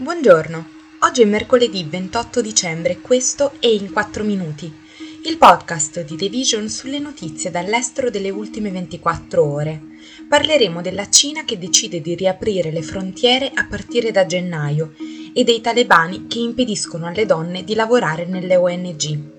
Buongiorno, oggi è mercoledì 28 dicembre e questo è In 4 Minuti, il podcast di The Vision sulle notizie dall'estero delle ultime 24 ore. Parleremo della Cina che decide di riaprire le frontiere a partire da gennaio e dei talebani che impediscono alle donne di lavorare nelle ONG.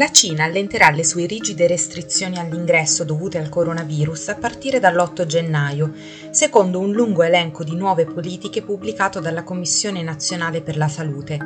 La Cina allenterà le sue rigide restrizioni all'ingresso dovute al coronavirus a partire dall'8 gennaio, secondo un lungo elenco di nuove politiche pubblicato dalla Commissione nazionale per la salute.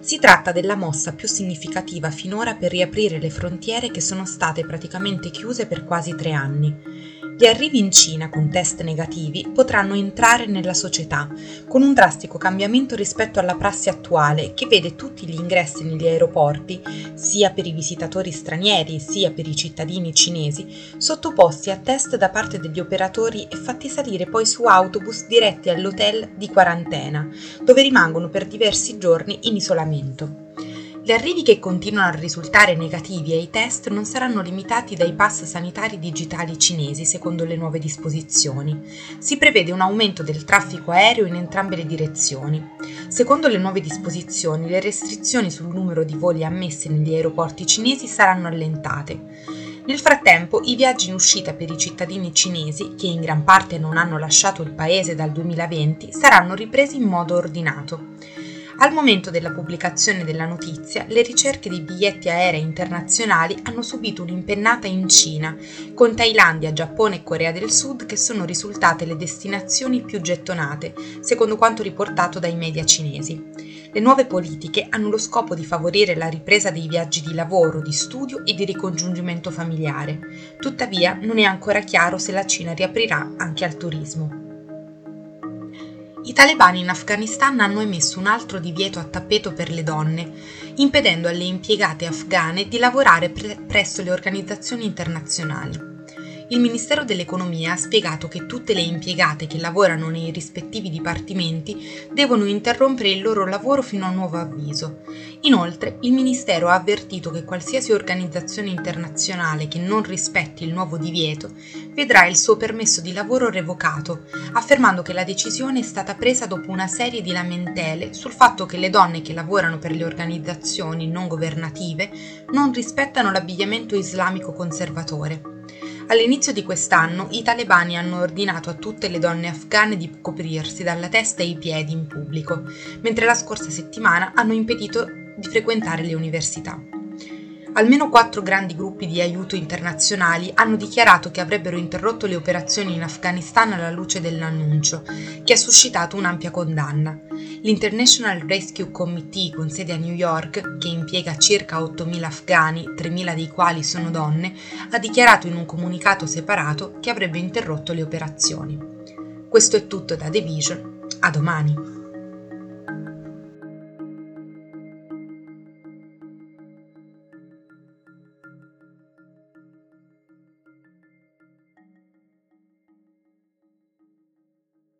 Si tratta della mossa più significativa finora per riaprire le frontiere che sono state praticamente chiuse per quasi tre anni. Gli arrivi in Cina con test negativi potranno entrare nella società, con un drastico cambiamento rispetto alla prassi attuale che vede tutti gli ingressi negli aeroporti, sia per i visitatori stranieri sia per i cittadini cinesi, sottoposti a test da parte degli operatori e fatti salire poi su autobus diretti all'hotel di quarantena, dove rimangono per diversi giorni in isolamento. Gli arrivi che continuano a risultare negativi ai test non saranno limitati dai pass sanitari digitali cinesi, secondo le nuove disposizioni. Si prevede un aumento del traffico aereo in entrambe le direzioni. Secondo le nuove disposizioni, le restrizioni sul numero di voli ammessi negli aeroporti cinesi saranno allentate. Nel frattempo, i viaggi in uscita per i cittadini cinesi, che in gran parte non hanno lasciato il paese dal 2020, saranno ripresi in modo ordinato. Al momento della pubblicazione della notizia, le ricerche di biglietti aerei internazionali hanno subito un'impennata in Cina, con Thailandia, Giappone e Corea del Sud che sono risultate le destinazioni più gettonate, secondo quanto riportato dai media cinesi. Le nuove politiche hanno lo scopo di favorire la ripresa dei viaggi di lavoro, di studio e di ricongiungimento familiare. Tuttavia non è ancora chiaro se la Cina riaprirà anche al turismo. I talebani in Afghanistan hanno emesso un altro divieto a tappeto per le donne, impedendo alle impiegate afghane di lavorare pre- presso le organizzazioni internazionali il Ministero dell'Economia ha spiegato che tutte le impiegate che lavorano nei rispettivi dipartimenti devono interrompere il loro lavoro fino a nuovo avviso. Inoltre, il Ministero ha avvertito che qualsiasi organizzazione internazionale che non rispetti il nuovo divieto vedrà il suo permesso di lavoro revocato, affermando che la decisione è stata presa dopo una serie di lamentele sul fatto che le donne che lavorano per le organizzazioni non governative non rispettano l'abbigliamento islamico conservatore. All'inizio di quest'anno i talebani hanno ordinato a tutte le donne afghane di coprirsi dalla testa ai piedi in pubblico, mentre la scorsa settimana hanno impedito di frequentare le università. Almeno quattro grandi gruppi di aiuto internazionali hanno dichiarato che avrebbero interrotto le operazioni in Afghanistan alla luce dell'annuncio, che ha suscitato un'ampia condanna. L'International Rescue Committee con sede a New York, che impiega circa 8.000 afghani, 3.000 dei quali sono donne, ha dichiarato in un comunicato separato che avrebbe interrotto le operazioni. Questo è tutto da The Vision, a domani.